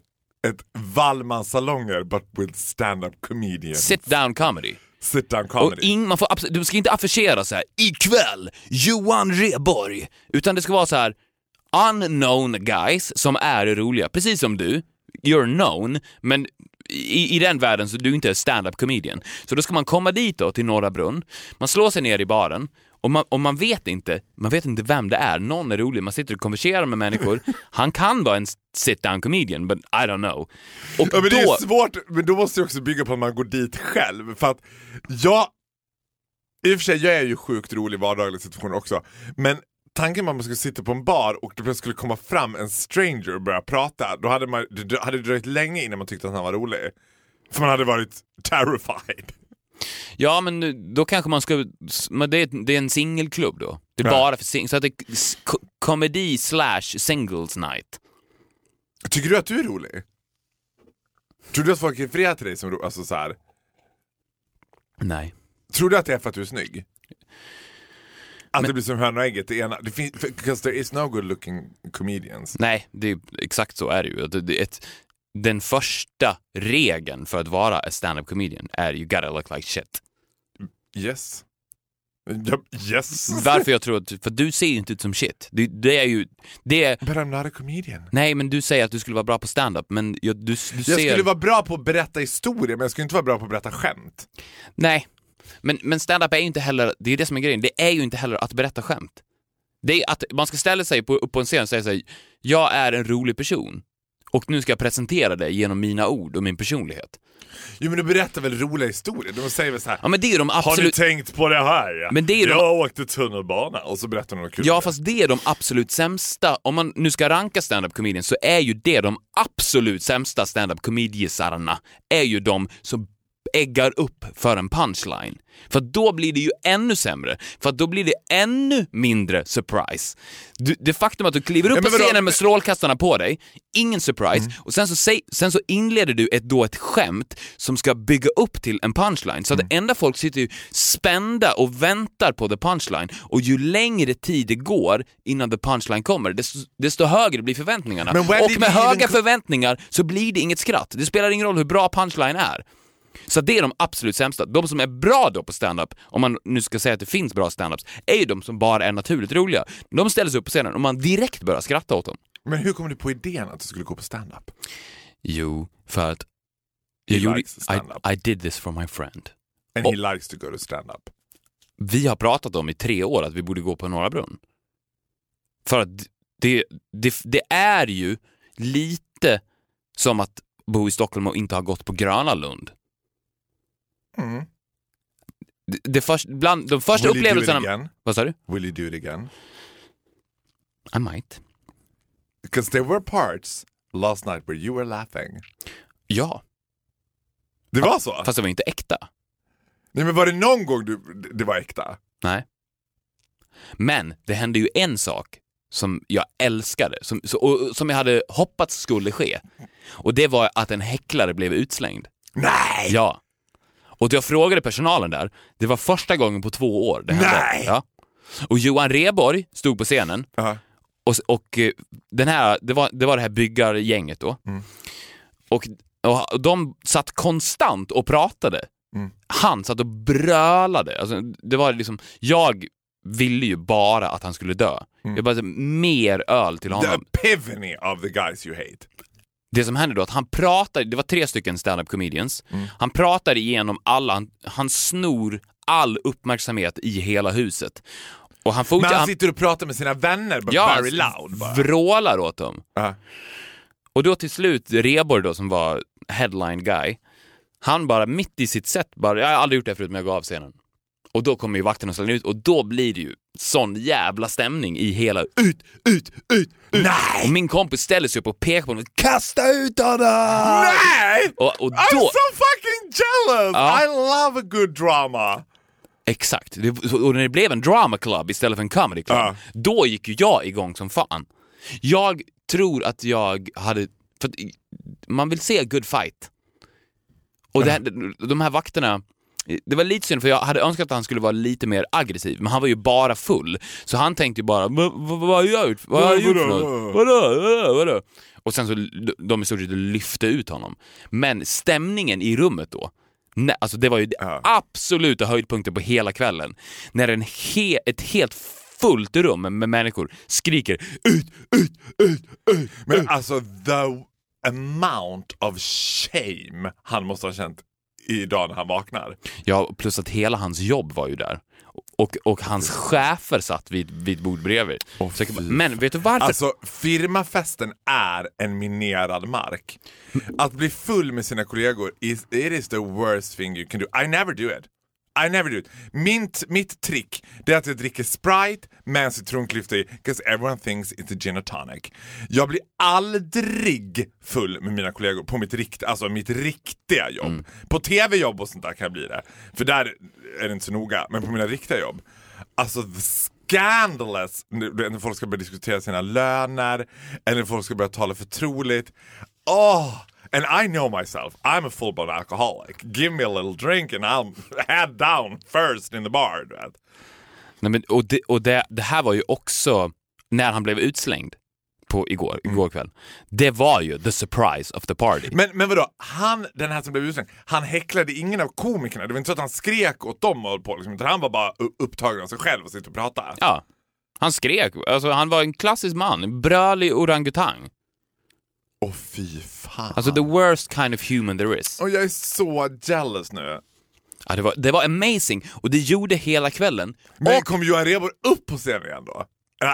ett Wallmans salonger but with stand-up comedian. Sit down comedy. Sit down Och comedy. ing, man får absolut, du ska inte affischera så här ikväll, Johan Reborg. Utan det ska vara så här unknown guys som är roliga, precis som du. You're known, men i, i den världen så du inte är stand-up comedian. Så då ska man komma dit då till Norra Brunn, man slår sig ner i baren och man, och man vet inte, man vet inte vem det är. Någon är rolig, man sitter och konverserar med människor. Han kan vara en sit-down comedian, but I don't know. Och Ja, men det då, är svårt, men då måste det också bygga på att man går dit själv. För att jag, i och för sig, jag är ju sjukt rolig i vardagliga situationer också. Men tanken att man skulle sitta på en bar och det plötsligt skulle komma fram en stranger och börja prata. Då hade man, det hade dröjt länge innan man tyckte att han var rolig. För man hade varit terrified. Ja, men då kanske man ska... Men det, är, det är en singelklubb då. Det är Ja. bara för sing, Så att det är komedi slash singles night. Tycker du att du är rolig? Tror du att folk refererar till dig som rolig? Alltså så här. Nej. Tror du att det är för att du är snygg? Att det blir som hönan och ägget, det ena, det finns, because there is no good looking comedians. Nej, det är, exakt så är det ju. Det, det ett, den första regeln för att vara a stand-up comedian är you gotta look like shit. Yes. Yes. Varför jag tror att... För du ser ju inte ut som shit. Det, det är ju... Det är, But I'm not a comedian. nej, men du säger att du skulle vara bra på stand-up, men jag, du, du Jag ser... skulle vara bra på att berätta historier men jag skulle inte vara bra på att berätta skämt. Nej, men, men stand-up är ju inte heller, det är det som är grejen, det är ju inte heller att berätta skämt. Det är att man ska ställa sig på, upp på en scen och säga såhär, jag är en rolig person och nu ska jag presentera det genom mina ord och min personlighet. Jo men du berättar väl roliga historier? Du säger väl så här. Ja men det är ju de Har ni absolut... tänkt på det här? Men det är de- jag åkte tunnelbana och så berättar de något kul. Ja fast det är de absolut sämsta, om man nu ska ranka stand-up comedians så är ju det de absolut sämsta stand-up comediesarna är ju de som äggar upp för en punchline. För då blir det ju ännu sämre, för då blir det ännu mindre surprise. Du, det faktum att du kliver upp på scenen med strålkastarna på dig, ingen surprise, Mm. och sen så, sen så inleder du ett, då ett skämt som ska bygga upp till en punchline. Så att Mm. det enda folk sitter ju spända och väntar på the punchline, och ju längre tid det går innan the punchline kommer, desto, desto högre blir förväntningarna. Och med höga förväntningar så blir det inget skratt. Det spelar ingen roll hur bra punchline är. Så det är de absolut sämsta. De som är bra då på stand-up, om man nu ska säga att det finns bra stand-ups, är ju de som bara är naturligt roliga. De ställer sig upp på scenen och man direkt börjar skratta åt dem. Men hur kom du på idén att du skulle gå på stand-up? Jo, för att jag gjorde. I, I did this for my friend. And Och- he likes to go to stand-up. Vi har pratat om i tre år att vi borde gå på Norra Brunn. För att det, det, det är ju lite som att bo i Stockholm och inte ha gått på Gröna Lund. Mm. Det, det först, bland de första Will you do it upplevelserna... again? Vad sa du? Will you do it again? I might. Because there were parts last night where you were laughing. Ja, Det var så? fast det var inte äkta. Nej men var det någon gång du, det var äkta? Nej. Men det hände ju en sak som jag älskade, som, och, som jag hade hoppats skulle ske. Och det var att en häcklare blev utslängd. Nej! Ja. Och jag frågade personalen där, det var första gången på två år det hände. Nej! Ja. Och Johan Reborg stod på scenen Ja. och, och eh, den här, det, var, det var det här byggargänget då. Mm. Och, och de satt konstant och pratade. Mm. Han satt och brölade. Alltså, det var liksom, jag ville ju bara att han skulle dö. Jag bara, mer öl till Mm. The honom. epiphany of the guys you hate. Det som hände då att han pratade, det var tre stycken stand-up comedians. Mm. Han pratade igenom alla, han, han snor all uppmärksamhet i hela huset. Och han Men fortsatte, han han, sitter och pratar med sina vänner, ja, very loud bara. vrålar åt dem. Ja. Och då till slut, Reborg då som var headline guy, han bara mitt i sitt set bara, jag har aldrig gjort det förut men jag går av scenen. Och då kommer ju vakten och ställer ut och då blir det ju sån jävla stämning i hela ut, ut, ut, ut. Nej! Och min kompis ställer sig upp och pekar på honom, kasta ut honom! Nej! Och, och I'm då, so fucking jealous! Ja. I love a good drama. exakt, det, och när det blev en drama club istället för en comedy club, Ja. då gick ju jag igång som fan. Jag tror att jag hade, för man vill se good fight. Och det, de här vakterna, det var lite synd för jag hade önskat att han skulle vara lite mer aggressiv, men han var ju bara full. Så han tänkte ju bara, "Va- va- vad har jag gjort? Vad har jag gjort för Vadå? något? Vadå? Vadå? Vadå? Och sen så de i stort sett lyfte ut honom. Men stämningen i rummet då, nej, alltså det var ju Ja. absoluta höjdpunkten på hela kvällen. När en he, ett helt fullt rum med människor skriker ut, ut, ut, ut. Men alltså the amount of shame han måste ha känt idag när han vaknar. Ja, plus att hela hans jobb var ju där. Och, och hans chefer satt vid, vid bord bredvid. Åh, Så men vet du varför? Alltså firmafesten är en minerad mark. Att bli full med sina kollegor, is, it is the worst thing you can do. I never do it. I never do it. Min, t- mitt trick det är att jag dricker Sprite med en citronklyfta i, because everyone thinks it's a gin and tonic. Jag blir aldrig full med mina kollegor på mitt, rikt, alltså mitt riktiga jobb. På tv-jobb och sånt där kan jag bli det. För där är det inte så noga. Men på mina riktiga jobb, alltså the scandalous när folk ska börja diskutera sina löner eller när folk ska börja tala förtroligt. Oh, and I know myself, I'm a full-blown alcoholic. Give me a little drink and I'll head down first in the bar. Nej, men, och det, och det, det här var ju också när han blev utslängd på igår, igår kväll. Det var ju the surprise of the party. Men, men vadå, han, den här som blev utslängd, han häcklade ingen av komikerna. Det var inte så att han skrek åt dem och på, liksom, utan han var bara upptagen av sig själv och sitta och prata. Ja. Han skrek, alltså han var en klassisk man, brölig orangutang. Åh fy fan. Alltså the worst kind of human there is. och jag är så jealous nu. Ja, det, var, det var amazing och det gjorde hela kvällen. Men Och kom Johan Rheborg upp på scenen igen då?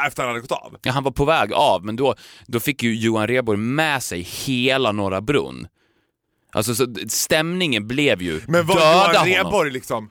Efter han hade gått av? ja, han var på väg av, men då, då fick ju Johan Rheborg med sig hela Norra Brunn. Alltså så stämningen blev ju Men var döda Johan. Rheborg liksom...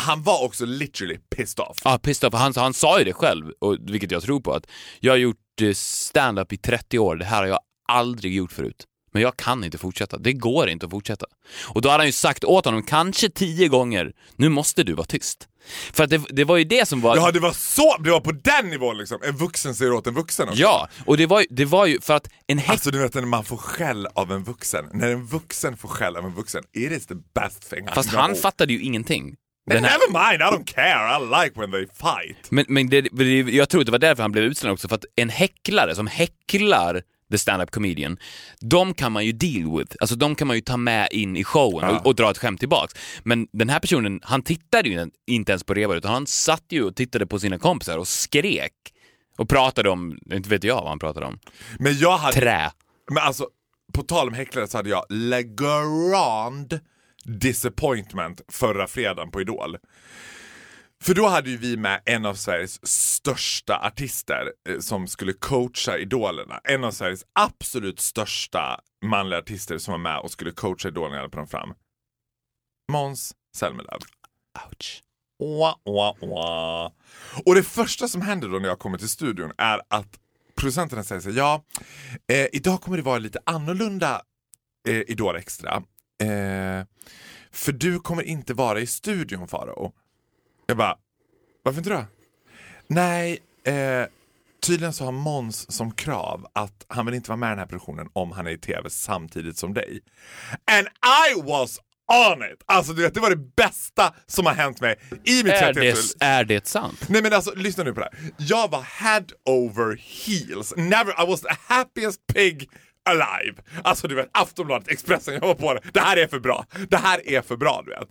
Han var också literally pissed off. Ja, pissed off. Han, han sa ju det själv, och, vilket jag tror på, att jag har gjort eh, stand-up i 30 år, det här har jag aldrig gjort förut. Men jag kan inte fortsätta, det går inte att fortsätta. Och då hade han ju sagt åt honom, kanske tio gånger, nu måste du vara tyst. För att det, det var ju det som var... Ja, det var så, det var på den nivån liksom. En vuxen säger åt en vuxen också. Ja, och det var, det var ju för att en häck... Alltså du vet när man får skäll av en vuxen. När en vuxen får skäll av en vuxen, it is the best thing I Fast know. han fattade ju ingenting. Den här, Never mind, I don't care, I like when they fight. men men det, det, jag tror det var därför han blev utslängd också, för att en häcklare som häcklar the stand-up comedian, de kan man ju deal with. Alltså de kan man ju ta med in i showen Ja. och, och dra ett skämt tillbaks. Men den här personen, han tittade ju inte ens på Reborg, utan han satt ju och tittade på sina kompisar och skrek. Och pratade om, inte vet jag vad han pratade om, Men jag hade, trä. men alltså på tal om häcklare så hade jag Le Grand Disappointment förra fredagen på Idol. För då hade ju vi med en av Sveriges största artister eh, som skulle coacha Idolerna. En av Sveriges absolut största manliga artister som var med och skulle coacha Idolerna på dem fram. Måns Zelmerlöw. Ouch. Wah, wah, wah. Och det första som händer då när jag kommer till studion är att producenterna säger så här, ja, eh, idag kommer det vara lite annorlunda eh, Idol Extra. Eh, för du kommer inte vara i studion Farao. Jag bara, varför inte då? Nej, eh, tydligen så har Måns som krav att han vill inte vara med i den här produktionen om han är i tv samtidigt som dig. And I was on it! Alltså du vet, det var det bästa som har hänt mig i mitt Är 31 det, är det sant? Nej men alltså lyssna nu på det här. Jag var head over heels. Never, I was the happiest pig alive. Alltså du vet, Aftonbladet, Expressen, jag var på det. Det här är för bra. Det här är för bra du vet.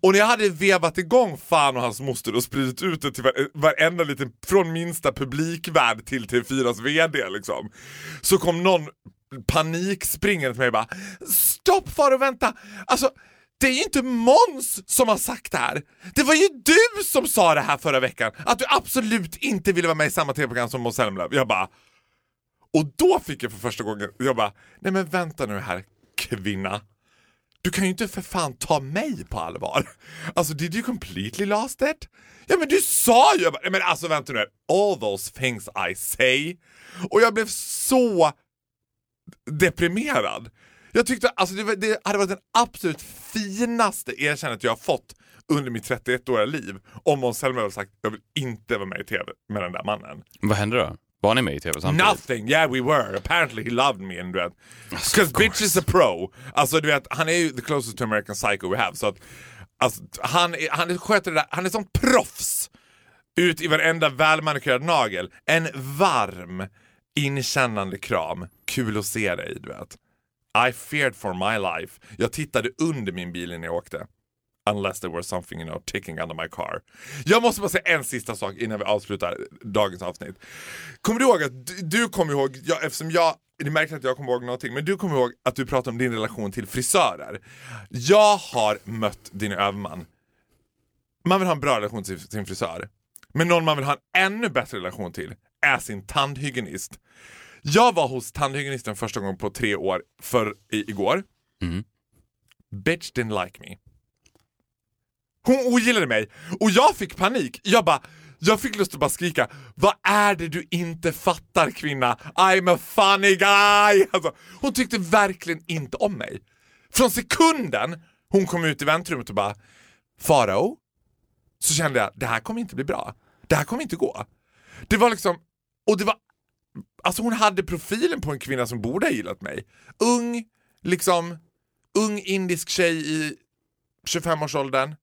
Och när jag hade vevat igång fan och hans moster och spridit ut det till varenda liten, från minsta publikvärd till TV4s VD liksom. Så kom någon panikspringande till mig och bara Stopp far och vänta! Alltså det är ju inte Måns som har sagt det här. Det var ju du som sa det här förra veckan. Att du absolut inte ville vara med i samma tv-program som Måns Zelmerlöw. Jag bara... Och då fick jag för första gången, jag bara, nej men vänta nu här kvinna. Du kan ju inte för fan ta mig på allvar. Alltså did you completely lost it? Ja men du sa ju, jag bara, nej men alltså vänta nu här. all those things I say. Och jag blev så deprimerad. Jag tyckte alltså det, var, det hade varit den absolut finaste erkännandet jag har fått under mitt 31-åriga liv om Måns Zelmerlöw hade sagt jag vill inte vara med i TV med den där mannen. Vad hände då? Var ni med i TV samtidigt? Nothing, yeah we were. Apparently he loved me and du vet. Cause bitch is a pro. Alltså du vet, han är ju the closest to American Psycho we have. Så att, alltså, han, är, han är- sköter det där, han är som proffs. Ut i varenda välmanikurerad nagel. En varm, inkännande kram. Kul att se dig, du vet. I feared for my life. Jag tittade under min bil när jag åkte. Unless there was something you know, ticking under my car. Jag måste bara säga en sista sak innan vi avslutar dagens avsnitt. Kommer du ihåg att du, du kommer ihåg, jag, eftersom jag, det märker att jag kommer ihåg någonting, men du kommer ihåg att du pratade om din relation till frisörer. Jag har mött din överman. Man vill ha en bra relation till sin frisör. Men någon man vill ha en ännu bättre relation till är sin tandhygienist. Jag var hos tandhygienisten första gången på tre år för i, igår. Bitch didn't like me. Hon ogillade mig och jag fick panik. Jag bara, jag fick lust att bara skrika Vad är det du inte fattar kvinna? I'm a funny guy! Alltså, hon tyckte verkligen inte om mig. Från sekunden hon kom ut i väntrummet och bara Farao, så kände jag det här kommer inte bli bra. Det här kommer inte gå. Det var liksom, och det var, alltså hon hade profilen på en kvinna som borde ha gillat mig. Ung, liksom, ung indisk tjej i 25-årsåldern.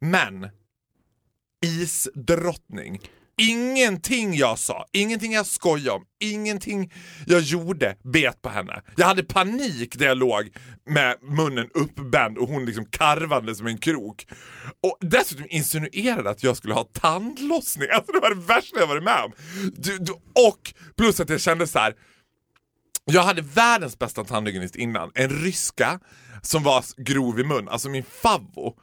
Men isdrottning. Ingenting jag sa, ingenting jag skojade om, ingenting jag gjorde bet på henne. Jag hade panik där jag låg med munnen uppbänd och hon liksom karvade som en krok. Och dessutom insinuerade att jag skulle ha tandlossning. Alltså det var det värsta jag varit med om. Du, du, och plus att jag kände så här. Jag hade världens bästa tandhygienist innan, en ryska som var grov i mun, alltså min favvo.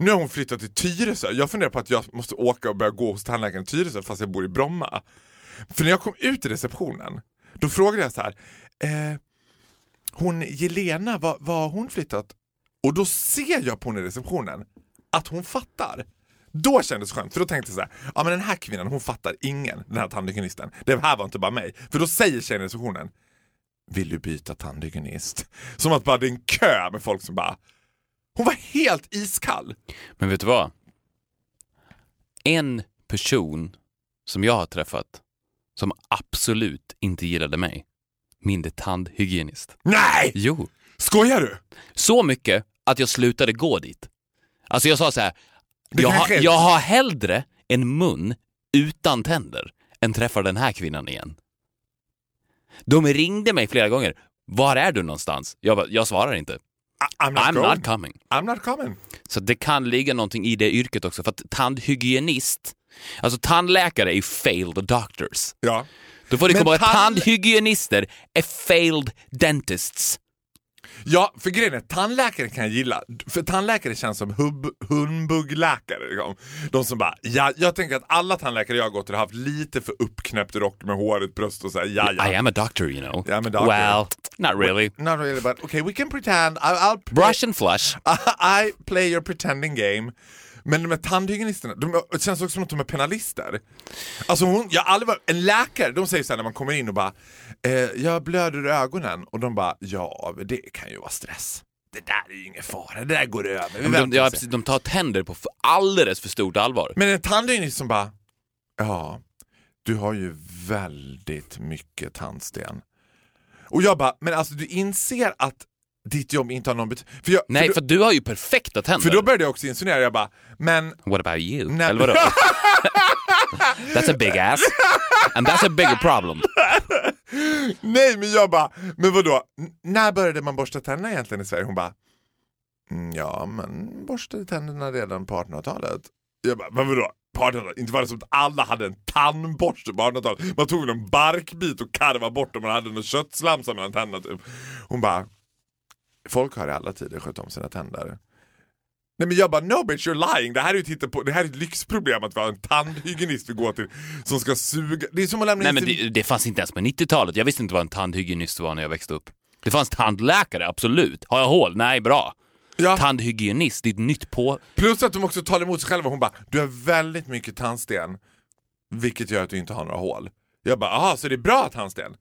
Nu har hon flyttat till Tyresö. Jag funderar på att jag måste åka och börja gå hos tandläkaren i Tyresö fast jag bor i Bromma. För när jag kom ut i receptionen, då frågade jag så här. Eh, hon Jelena, var, har hon flyttat? Och då ser jag på henne i receptionen att hon fattar. Då kändes det skönt, för då tänkte jag så här, ja men den här kvinnan hon fattar ingen, den här tandhygienisten. Det här var inte bara mig. För då säger tjejen i receptionen, vill du byta tandhygienist? Som att bara det är en kö med folk som bara, hon var helt iskall. Men vet du vad? En person som jag har träffat som absolut inte gillade mig, min tandhygienist. Nej! Jo, Skojar du? så mycket att jag slutade gå dit. Alltså jag sa så här, jag, är- jag har hellre en mun utan tänder än träffar den här kvinnan igen. De ringde mig flera gånger. Var är du någonstans? Jag, bara, jag svarar inte. I'm not I'm not coming. I'm not coming. Så det kan ligga någonting i det yrket också. För att tandhygienist, alltså tandläkare är ju failed doctors. Ja. Då får Men komma tand- tandhygienister är failed dentists. Ja, för grejen är, tandläkare kan jag gilla. För tandläkare känns som hub, humbugläkare. Liksom. De som bara, ja, jag tänker att alla tandläkare jag har gått till har haft lite för uppknäppt rock med håret, bröst och så här, ja, ja. I am a doctor, you know. I am a doctor. Well, not really. Not really, but okay, we can pretend. I, I'll Brush and flush. I play your pretending game. Men de här tandhygienisterna, de, det känns också som att de är penalister. Alltså hon, jag aldrig en läkare, de säger så här när man kommer in och bara eh, Jag blöder i ögonen och de bara Ja, det kan ju vara stress. Det där är ju ingen fara, det där går över. Men de, ja, och ser." precis, de tar tänder på för alldeles för stort allvar. Men en tandhygienist som bara Ja, du har ju väldigt mycket tandsten. Och jag bara, men alltså du inser att ditt jobb inte har någon betydelse. För, jag- Nej, för, för du har ju perfekta tänder. för då började jag också insinuera, jag bara, men What about you? Nej, Eller vadå? that's a big ass. And that's a bigger problem. nej men jag bara, men vadå, N- när började man borsta tänderna egentligen i Sverige? Hon bara, "Mm, ja man borstade tänderna redan på 1800-talet. Jag bara, men vadå? På 1800-talet? Inte var det som att alla hade en tandborste på 1800-talet. Man tog en barkbit och karvade bort om man hade någon köttslamsa mellan tänderna. Typ. Hon bara, folk har i alla tider skött om sina tänder. Nej men jag bara, no bitch you're lying. Det här är ju på. det här är ett lyxproblem att vi har en tandhygienist vi går till som ska suga. Det är som att lämna Nej men det, det fanns inte ens på 90-talet. Jag visste inte vad en tandhygienist var när jag växte upp. Det fanns tandläkare, absolut. Har jag hål? Nej, bra. Ja. Tandhygienist, det är ett nytt på... Plus att de också talar emot sig själva. Hon bara, du har väldigt mycket tandsten, vilket gör att du inte har några hål. Jag bara, aha, så det är bra tandsten?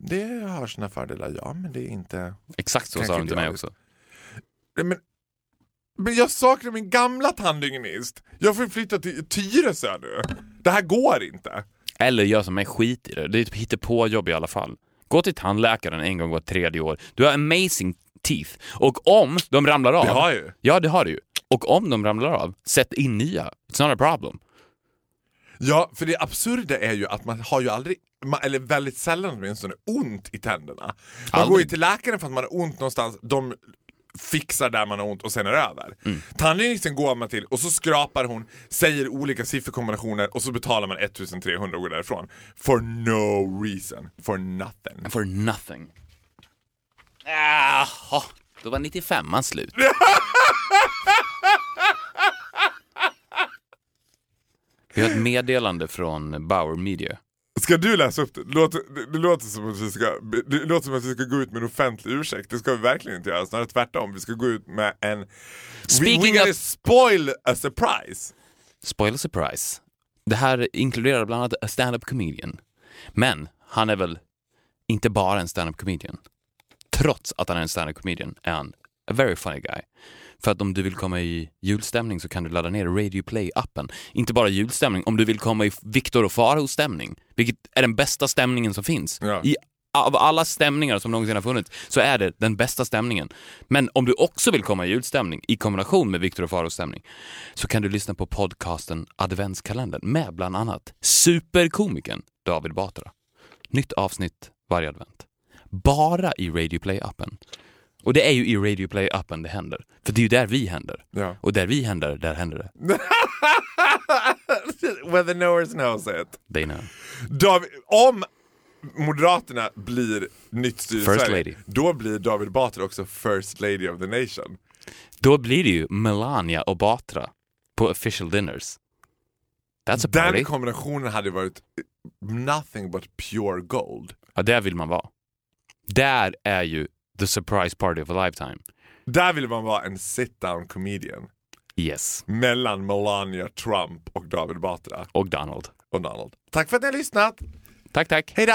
Det har sina fördelar, ja, men det är inte... Exakt så sa de till mig också. Men, men jag saknar min gamla tandhygienist. Jag får flytta till Tyresö nu. Det här går inte. Eller gör som mig, skit i det. Det är ett hittepåjobb i alla fall. Gå till tandläkaren en gång var tredje år. Du har amazing teeth. Och om de ramlar av... Det har jag ju. Ja, det har du ju. Och om de ramlar av, sätt in nya. It's not a problem. Ja, för det absurda är ju att man har ju aldrig, eller väldigt sällan åtminstone, ont i tänderna. Man Aldrig. går ju till läkaren för att man har ont någonstans, de fixar där man har ont och sen är det över. Mm. Tandhygienisten går man till och så skrapar hon, säger olika sifferkombinationer och så betalar man 1300 och går därifrån. For no reason. For nothing. For nothing. Jaha, då var 95 man slut. Vi har ett meddelande från Bauer Media. Ska du läsa upp det? Låter, det, låter som att vi ska, det låter som att vi ska gå ut med en offentlig ursäkt. Det ska vi verkligen inte göra. Snarare tvärtom. Vi ska gå ut med en... Speaking we, we of- spoil a surprise. Spoiler surprise. Det här inkluderar bland annat a stand-up comedian. Men han är väl inte bara en stand-up comedian. Trots att han är en stand-up comedian är han a very funny guy. För att om du vill komma i julstämning så kan du ladda ner Radio Play-appen. Inte bara julstämning, om du vill komma i Viktor och Farao-stämning, vilket är den bästa stämningen som finns. Ja. I, av alla stämningar som någonsin har funnits så är det den bästa stämningen. Men om du också vill komma i julstämning i kombination med Viktor och Faros stämning så kan du lyssna på podcasten Adventskalendern med bland annat superkomikern David Batra. Nytt avsnitt varje advent. Bara i Radio Play-appen. Och det är ju i Radio Play-appen det händer. För det är ju där vi händer. Ja. Och där vi händer, där händer det. Where the knowers knows it. They know. David, om Moderaterna blir nytt styre Sverige, lady. då blir David Batra också First Lady of the Nation. Då blir det ju Melania och Batra på official dinners. That's a party. Den kombinationen hade varit nothing but pure gold. Ja, där vill man vara. Där är ju the surprise party of a lifetime. Där vill man vara en sit-down comedian Yes. mellan Melania Trump och David Batra Och Donald. och Donald. Tack för att ni har lyssnat. Tack, tack. Hej då!